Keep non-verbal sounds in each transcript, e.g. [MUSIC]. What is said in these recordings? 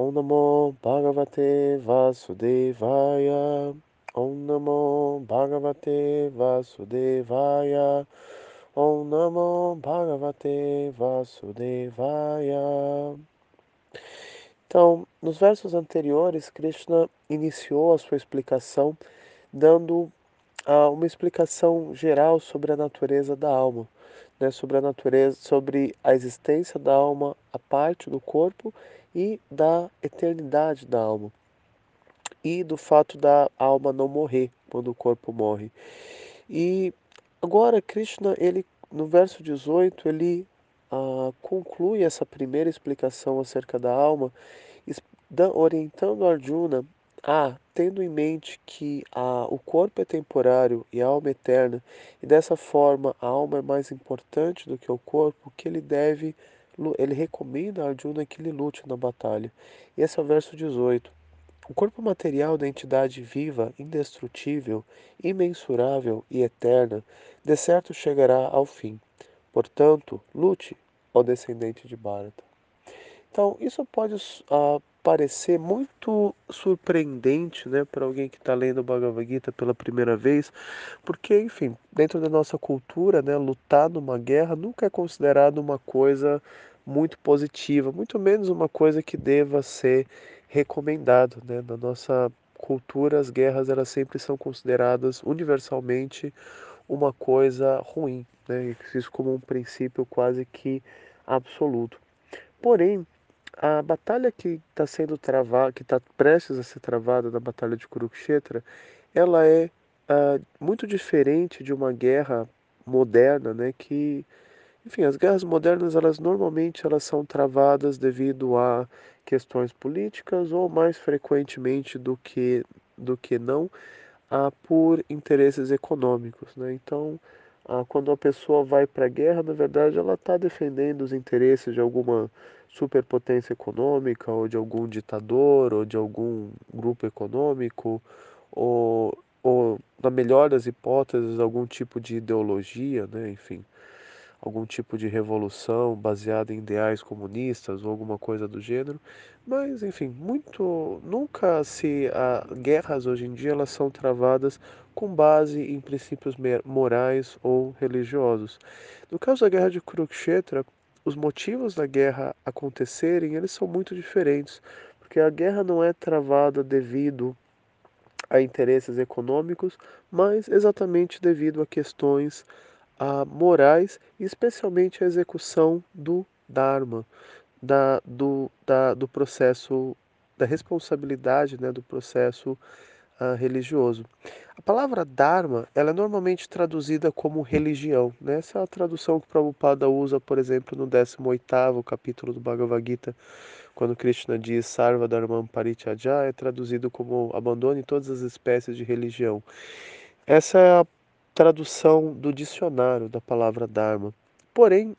Om Namo Bhagavate Vasudevaya. Om Namo Bhagavate Vasudevaya. Om Namo Bhagavate Vasudevaya. Então, nos versos anteriores, Krishna iniciou a sua explicação dando uh, uma explicação geral sobre a natureza da alma, né, sobre a natureza, sobre a existência da alma, a parte do corpo e da eternidade da alma e do fato da alma não morrer quando o corpo morre. E agora Krishna, ele no verso 18, ele ah, conclui essa primeira explicação acerca da alma, orientando Arjuna a, tendo em mente que a, o corpo é temporário e a alma é eterna, e dessa forma a alma é mais importante do que o corpo, que ele deve, ele recomenda a Arjuna que ele lute na batalha. E esse é o verso 18. O corpo material da entidade viva, indestrutível, imensurável e eterna, de certo chegará ao fim. Portanto, lute, ó descendente de Bharata. Então, isso pode uh, parecer muito surpreendente né, para alguém que está lendo o Bhagavad Gita pela primeira vez, porque, enfim, dentro da nossa cultura, né, lutar numa guerra nunca é considerado uma coisa muito positiva, muito menos uma coisa que deva ser recomendado. Né? Na nossa cultura, as guerras elas sempre são consideradas universalmente uma coisa ruim, né? isso como um princípio quase que absoluto. Porém, a batalha que está sendo travada, que está prestes a ser travada na batalha de Kurukshetra, ela é uh, muito diferente de uma guerra moderna, né? Que, enfim, as guerras modernas elas normalmente elas são travadas devido a questões políticas ou mais frequentemente do que do que não, uh, por interesses econômicos, né? Então ah, quando a pessoa vai para a guerra, na verdade, ela está defendendo os interesses de alguma superpotência econômica, ou de algum ditador, ou de algum grupo econômico, ou, ou na melhor das hipóteses, algum tipo de ideologia, né? enfim algum tipo de revolução baseada em ideais comunistas ou alguma coisa do gênero. Mas, enfim, muito nunca se a guerras hoje em dia elas são travadas com base em princípios morais ou religiosos. No caso da guerra de Kurukshetra, os motivos da guerra acontecerem, eles são muito diferentes, porque a guerra não é travada devido a interesses econômicos, mas exatamente devido a questões a morais, especialmente a execução do Dharma, da, do, da, do processo, da responsabilidade né, do processo uh, religioso. A palavra Dharma ela é normalmente traduzida como religião. Né? Essa é a tradução que Prabhupada usa, por exemplo, no 18º capítulo do Bhagavad Gita, quando Krishna diz Sarva Dharmam Parityajya, é traduzido como abandone todas as espécies de religião. Essa é a tradução do dicionário da palavra Dharma. Porém,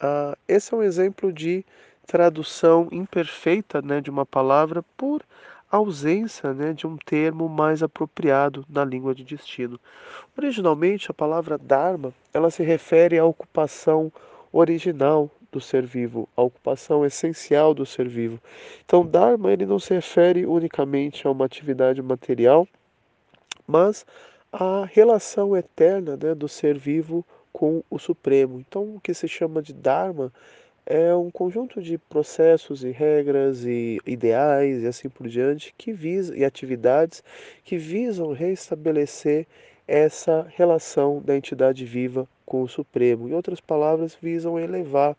ah, esse é um exemplo de tradução imperfeita né, de uma palavra por ausência né, de um termo mais apropriado na língua de destino. Originalmente, a palavra Dharma ela se refere à ocupação original do ser vivo, à ocupação essencial do ser vivo. Então, Dharma ele não se refere unicamente a uma atividade material, mas a relação eterna né, do ser vivo com o Supremo. Então, o que se chama de Dharma é um conjunto de processos e regras e ideais e assim por diante que visa e atividades que visam restabelecer essa relação da entidade viva com o Supremo. Em outras palavras, visam elevar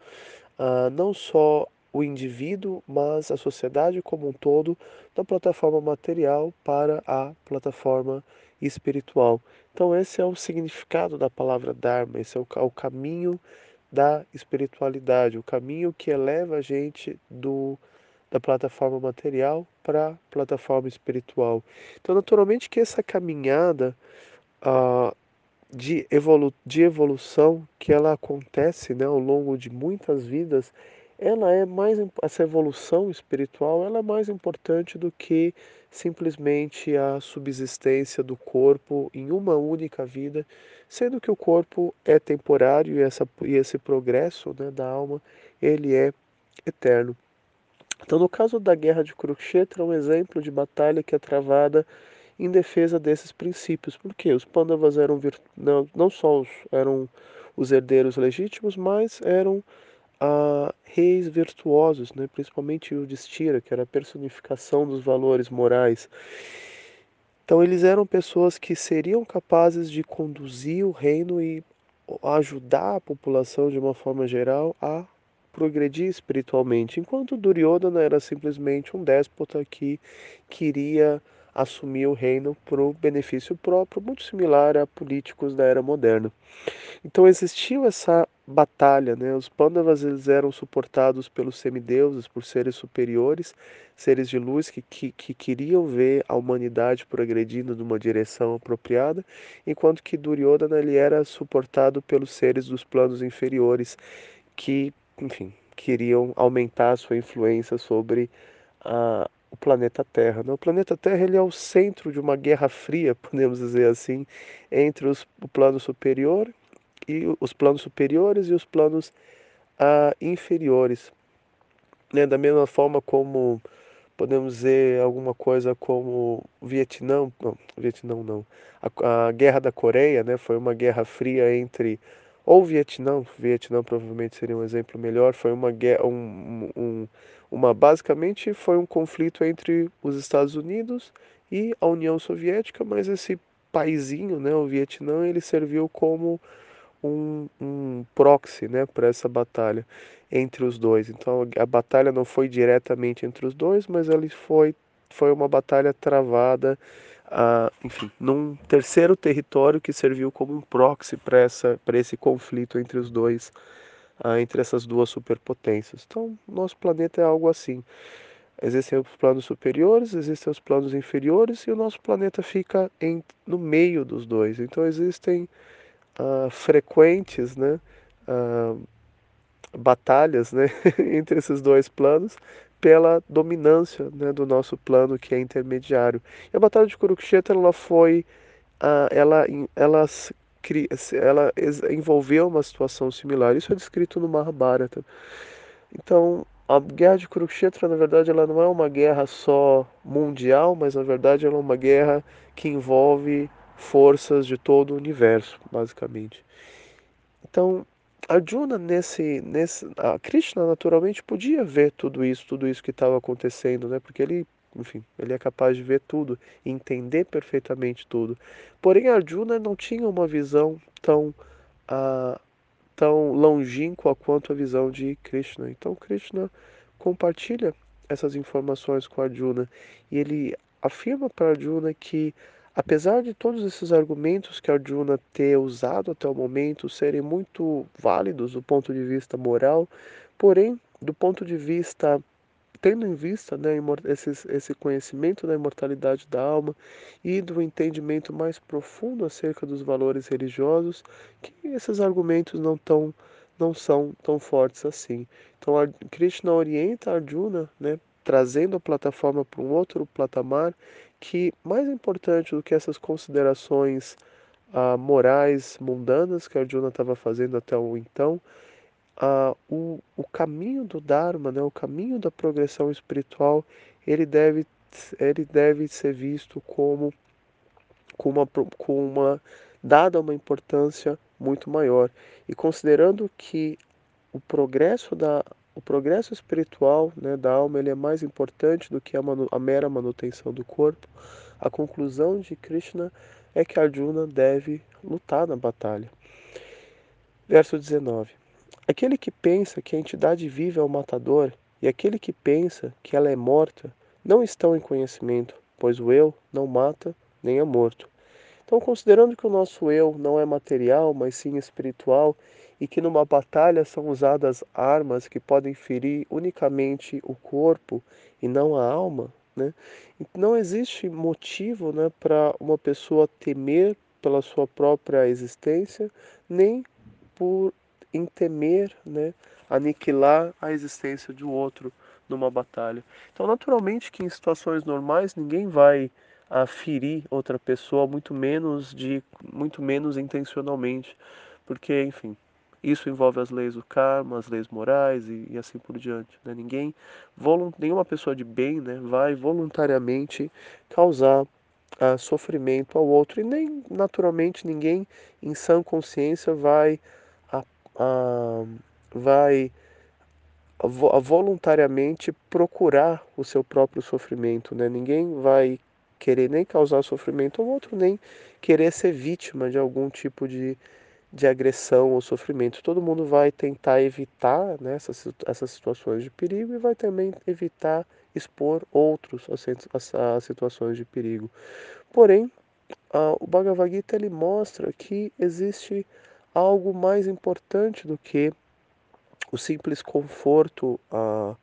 ah, não só o indivíduo, mas a sociedade como um todo da plataforma material para a plataforma espiritual. Então, esse é o significado da palavra Dharma, esse é o, o caminho da espiritualidade, o caminho que eleva a gente do, da plataforma material para a plataforma espiritual. Então, naturalmente, que essa caminhada uh, de, evolu de evolução que ela acontece né, ao longo de muitas vidas, ela é mais essa evolução espiritual ela é mais importante do que simplesmente a subsistência do corpo em uma única vida, sendo que o corpo é temporário e, essa, e esse progresso né, da alma ele é eterno. Então, no caso da guerra de Kurukshetra, é um exemplo de batalha que é travada em defesa desses princípios. Porque os Pandavas eram não, não só os, eram os herdeiros legítimos, mas eram ah, reis virtuosos, né? principalmente o Distira, que era a personificação dos valores morais. Então eles eram pessoas que seriam capazes de conduzir o reino e ajudar a população de uma forma geral a progredir espiritualmente, enquanto Duryodhana era simplesmente um déspota que queria assumir o reino para o benefício próprio, muito similar a políticos da era moderna. Então existiu essa batalha, né? Os Pandavas eles eram suportados pelos semideuses, por seres superiores, seres de luz que, que, que queriam ver a humanidade progredindo numa direção apropriada, enquanto que Duryodhana ele era suportado pelos seres dos planos inferiores que, enfim, queriam aumentar a sua influência sobre a, o planeta Terra. Né? O planeta Terra ele é o centro de uma guerra fria, [LAUGHS] podemos dizer assim, entre os, o plano superior e os planos superiores e os planos ah, inferiores. Né? Da mesma forma como podemos dizer alguma coisa como Vietnã, não, Vietnã não, a, a Guerra da Coreia, né? Foi uma guerra fria entre ou Vietnã, Vietnã provavelmente seria um exemplo melhor, foi uma guerra, um, um, uma basicamente foi um conflito entre os Estados Unidos e a União Soviética, mas esse paizinho, né, o Vietnã, ele serviu como um, um proxy, né, para essa batalha entre os dois. Então a batalha não foi diretamente entre os dois, mas ela foi foi uma batalha travada ah, enfim, num terceiro território que serviu como um proxy para esse conflito entre os dois, entre essas duas superpotências. Então, nosso planeta é algo assim. Existem os planos superiores, existem os planos inferiores e o nosso planeta fica em, no meio dos dois. Então, existem ah, frequentes, né? Ah, batalhas né, [LAUGHS] entre esses dois planos pela dominância né, do nosso plano que é intermediário. E a Batalha de Kurukshetra ela foi, uh, ela, ela, ela envolveu uma situação similar. Isso é descrito no Mahabharata. Então, a guerra de Kurukshetra, na verdade, ela não é uma guerra só mundial, mas na verdade ela é uma guerra que envolve forças de todo o universo, basicamente. Então, Arjuna nesse nesse a Krishna naturalmente podia ver tudo isso, tudo isso que estava acontecendo, né? Porque ele, enfim, ele é capaz de ver tudo, entender perfeitamente tudo. Porém Arjuna não tinha uma visão tão uh, tão longínqua quanto a visão de Krishna. Então Krishna compartilha essas informações com Arjuna e ele afirma para Arjuna que Apesar de todos esses argumentos que Arjuna ter usado até o momento serem muito válidos do ponto de vista moral, porém, do ponto de vista tendo em vista né, esse, esse conhecimento da imortalidade da alma e do entendimento mais profundo acerca dos valores religiosos, que esses argumentos não, tão, não são tão fortes assim. Então, Krishna orienta Arjuna, né, trazendo a plataforma para um outro patamar que, mais importante do que essas considerações ah, morais mundanas que Arjuna estava fazendo até o então, ah, o, o caminho do Dharma, né, o caminho da progressão espiritual, ele deve, ele deve ser visto como com uma, com uma dada uma importância muito maior. E considerando que o progresso da o progresso espiritual né, da alma ele é mais importante do que a, a mera manutenção do corpo. A conclusão de Krishna é que Arjuna deve lutar na batalha. Verso 19: Aquele que pensa que a entidade vive é o matador, e aquele que pensa que ela é morta, não estão em conhecimento, pois o eu não mata nem é morto. Então, considerando que o nosso eu não é material, mas sim espiritual, e que numa batalha são usadas armas que podem ferir unicamente o corpo e não a alma, né? Não existe motivo né, para uma pessoa temer pela sua própria existência, nem por em temer né, aniquilar a existência de um outro numa batalha. Então, naturalmente que em situações normais ninguém vai a ferir outra pessoa, muito menos de muito menos intencionalmente, porque enfim, Isso envolve as leis do karma, as leis morais e, e assim por diante. Né? Ninguém, nenhuma pessoa de bem né, vai voluntariamente causar uh, sofrimento ao outro e nem naturalmente ninguém em sã consciência vai, uh, uh, vai voluntariamente procurar o seu próprio sofrimento. Né? Ninguém vai querer nem causar sofrimento ao outro, nem querer ser vítima de algum tipo de de agressão ou sofrimento. Todo mundo vai tentar evitar né, essas, essas situações de perigo e vai também evitar expor outros a, situações de perigo. Porém, a, o Bhagavad Gita ele mostra que existe algo mais importante do que o simples conforto a,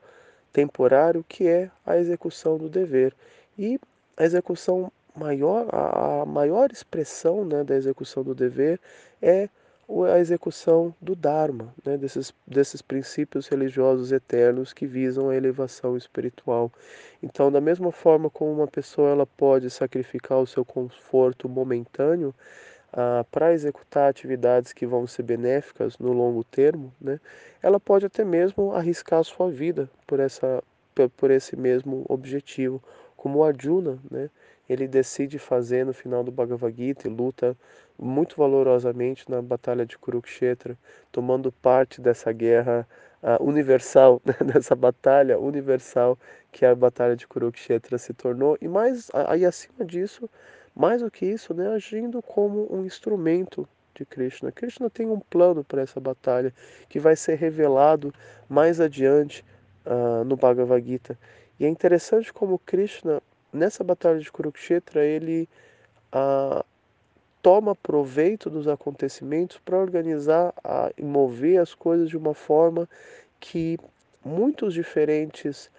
temporário, que é a execução do dever. E a execução maior, a, a maior expressão né, da execução do dever é a execução do Dharma, né, desses, desses princípios religiosos eternos que visam a elevação espiritual. Então, da mesma forma como uma pessoa ela pode sacrificar o seu conforto momentâneo ah, para executar atividades que vão ser benéficas no longo termo, né, ela pode até mesmo arriscar a sua vida por, essa, por esse mesmo objetivo, como Arjuna, né, ele decide fazer no final do Bhagavad Gita e luta muito valorosamente na batalha de Kurukshetra, tomando parte dessa guerra uh, universal, né, [LAUGHS] dessa batalha universal que a batalha de Kurukshetra se tornou, e mais aí acima disso, mais do que isso, né, agindo como um instrumento de Krishna. Krishna tem um plano para essa batalha que vai ser revelado mais adiante uh, no Bhagavad Gita. E é interessante como Krishna nessa batalha de Kurukshetra, ele ah, toma proveito dos acontecimentos para organizar ah, e mover as coisas de uma forma que muitos diferentes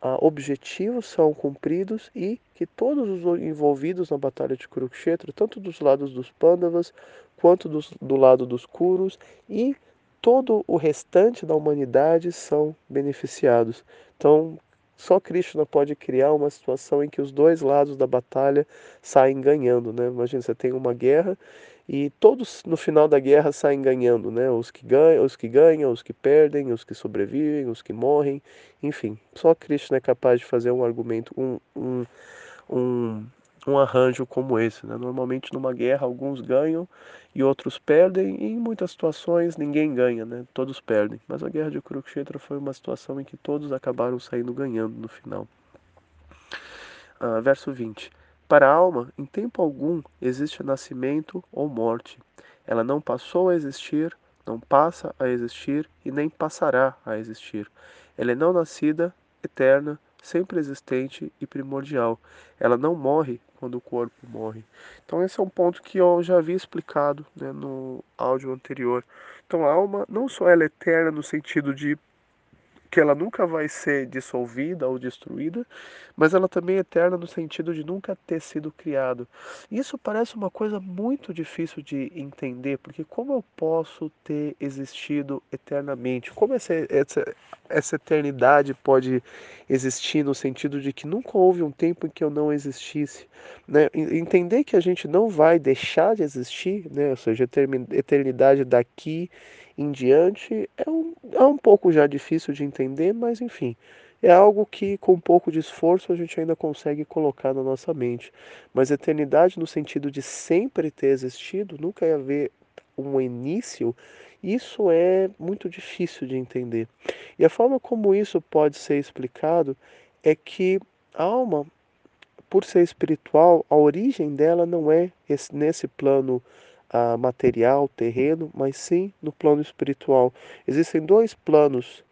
ah, objetivos são cumpridos e que todos os envolvidos na batalha de Kurukshetra, tanto dos lados dos Pandavas quanto dos, do lado dos Kurus e todo o restante da humanidade são beneficiados. Então, só Krishna pode criar uma situação em que os dois lados da batalha saem ganhando, né? Imagina, você tem uma guerra e todos no final da guerra saem ganhando, né? Os que ganham, os que ganham, os que perdem, os que sobrevivem, os que morrem, enfim. Só Krishna é capaz de fazer um argumento, um, um, um um arranjo como esse. Né? Normalmente numa guerra alguns ganham e outros perdem, e em muitas situações ninguém ganha, né? todos perdem. Mas a guerra de Kurukshetra foi uma situação em que todos acabaram saindo ganhando no final. Uh, verso 20. Para a alma, em tempo algum existe nascimento ou morte. Ela não passou a existir, não passa a existir e nem passará a existir. Ela é não nascida, eterna, sempre existente e primordial. Ela não morre quando o corpo morre. Então esse é um ponto que eu já havia explicado né, no áudio anterior. Então a alma não só ela é eterna no sentido de que ela nunca vai ser dissolvida ou destruída, mas ela também é eterna no sentido de nunca ter sido criado. Isso parece uma coisa muito difícil de entender, porque como eu posso ter existido eternamente? Como essa, essa, essa eternidade pode existir no sentido de que nunca houve um tempo em que eu não existisse? Né? Entender que a gente não vai deixar de existir, né? ou seja, eternidade daqui em diante é um, é um pouco já difícil de entender, mas enfim, é algo que com um pouco de esforço a gente ainda consegue colocar na nossa mente. Mas eternidade no sentido de sempre ter existido, nunca haver um início, isso é muito difícil de entender. E a forma como isso pode ser explicado é que a alma, por ser espiritual, a origem dela não é esse, nesse plano material, terreno, mas sim no plano espiritual. Existem dois planos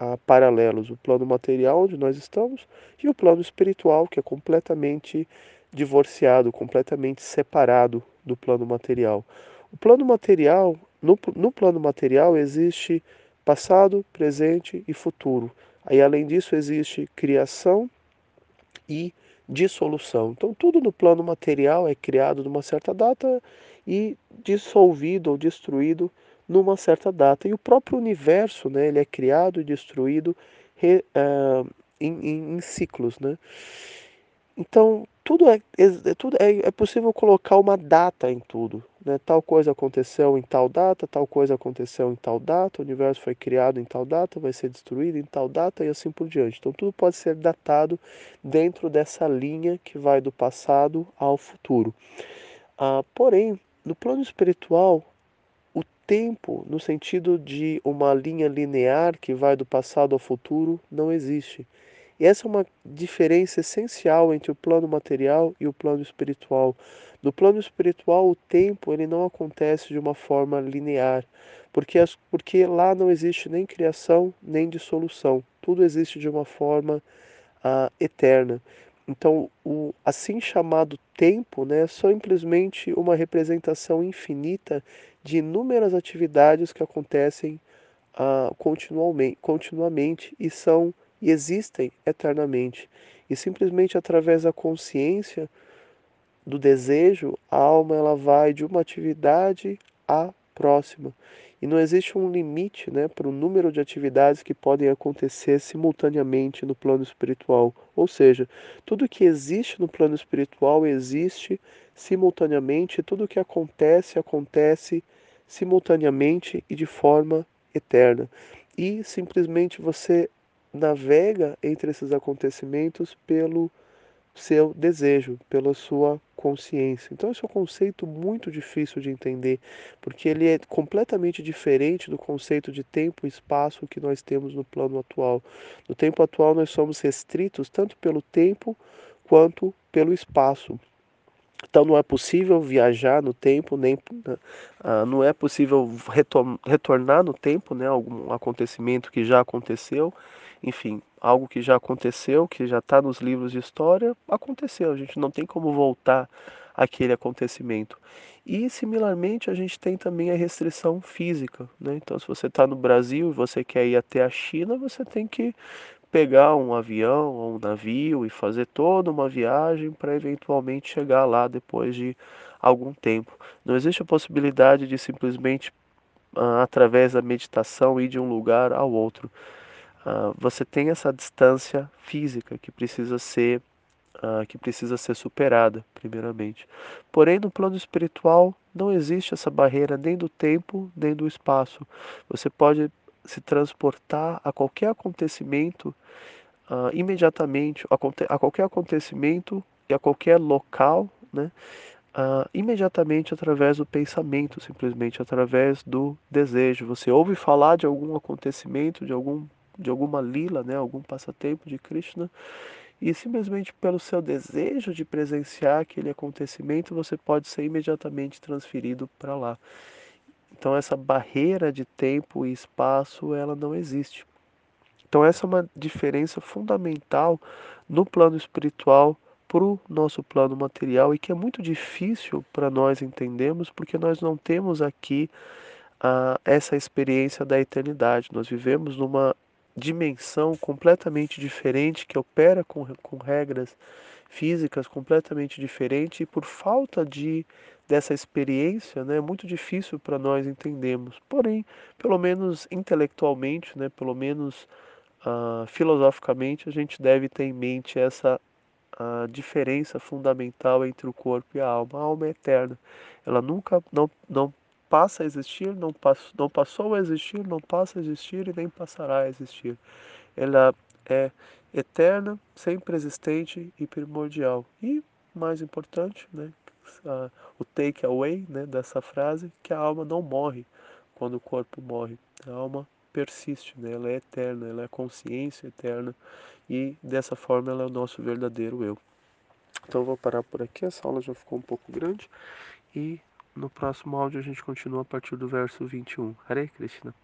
uh, paralelos: o plano material, onde nós estamos, e o plano espiritual, que é completamente divorciado, completamente separado do plano material. O plano material, no, no plano material existe passado, presente e futuro. Aí além disso existe criação e dissolução. Então tudo no plano material é criado numa certa data e dissolvido ou destruído numa certa data. E o próprio universo, né, ele é criado e destruído re, uh, em, em, em, ciclos, né? Então tudo é, é tudo é, é possível colocar uma data em tudo. né? Tal coisa aconteceu em tal data, tal coisa aconteceu em tal data, o universo foi criado em tal data, vai ser destruído em tal data e assim por diante. Então tudo pode ser datado dentro dessa linha que vai do passado ao futuro. Ah, porém, no plano espiritual, o tempo, no sentido de uma linha linear que vai do passado ao futuro, não existe. E essa é uma diferença essencial entre o plano material e o plano espiritual. No plano espiritual, o tempo ele não acontece de uma forma linear, porque, as, porque lá não existe nem criação nem dissolução. Tudo existe de uma forma ah, eterna. Então, o assim chamado tempo né, é simplesmente uma representação infinita de inúmeras atividades que acontecem ah, continuamente, continuamente e são e existem eternamente. E simplesmente através da consciência do desejo, a alma ela vai de uma atividade à próxima. E não existe um limite né, para o número de atividades que podem acontecer simultaneamente no plano espiritual. Ou seja, tudo que existe no plano espiritual existe simultaneamente, tudo que acontece, acontece simultaneamente e de forma eterna. E simplesmente você navega entre esses acontecimentos pelo seu desejo, pela sua consciência. Então, esse é um conceito muito difícil de entender, porque ele é completamente diferente do conceito de tempo e espaço que nós temos no plano atual. No tempo atual, nós somos restritos tanto pelo tempo quanto pelo espaço. Então não é possível viajar no tempo, nem uh, não é possível retornar no tempo, né, algum acontecimento que já aconteceu, enfim, algo que já aconteceu, que já está nos livros de história, aconteceu. A gente não tem como voltar aquele acontecimento. E similarmente a gente tem também a restrição física, né? Então se você está no Brasil e você quer ir até a China, você tem que pegar um avião ou um navio e fazer toda uma viagem para eventualmente chegar lá depois de algum tempo. Não existe a possibilidade de simplesmente, uh, através da meditação, ir de um lugar ao outro. Uh, você tem essa distância física que precisa ser uh, que precisa ser superada, primeiramente. Porém, no plano espiritual não existe essa barreira nem do tempo nem do espaço. Você pode se transportar a qualquer acontecimento uh, imediatamente, a, a, qualquer acontecimento e a qualquer local, né? Uh, imediatamente através do pensamento, simplesmente através do desejo. Você ouve falar de algum acontecimento, de algum de alguma lila, né, algum passatempo de Krishna, e simplesmente pelo seu desejo de presenciar aquele acontecimento, você pode ser imediatamente transferido para lá. Então essa barreira de tempo e espaço, ela não existe. Então essa é uma diferença fundamental no plano espiritual para o nosso plano material e que é muito difícil para nós entendermos porque nós não temos aqui ah, essa experiência da eternidade. Nós vivemos numa dimensão completamente diferente que opera com, com regras físicas completamente diferentes e por falta de dessa experiência, né, é muito difícil para nós entendermos. Porém, pelo menos intelectualmente, né, pelo menos uh, filosoficamente, a gente deve ter em mente essa a diferença fundamental entre o corpo e a alma. A alma é eterna. Ela nunca não, não passa a existir, não, pass, não passou a existir, não passa a existir e nem passará a existir. Ela é eterna, sempre existente e primordial. E, mais importante, né, uh, o take away né, dessa frase, que a alma não morre quando o corpo morre. A alma persiste, né, ela é eterna, ela é consciência eterna e dessa forma ela é o nosso verdadeiro eu. Então eu vou parar por aqui, essa aula já ficou um pouco grande e no próximo áudio a gente continua a partir do verso 21. Hare Krishna.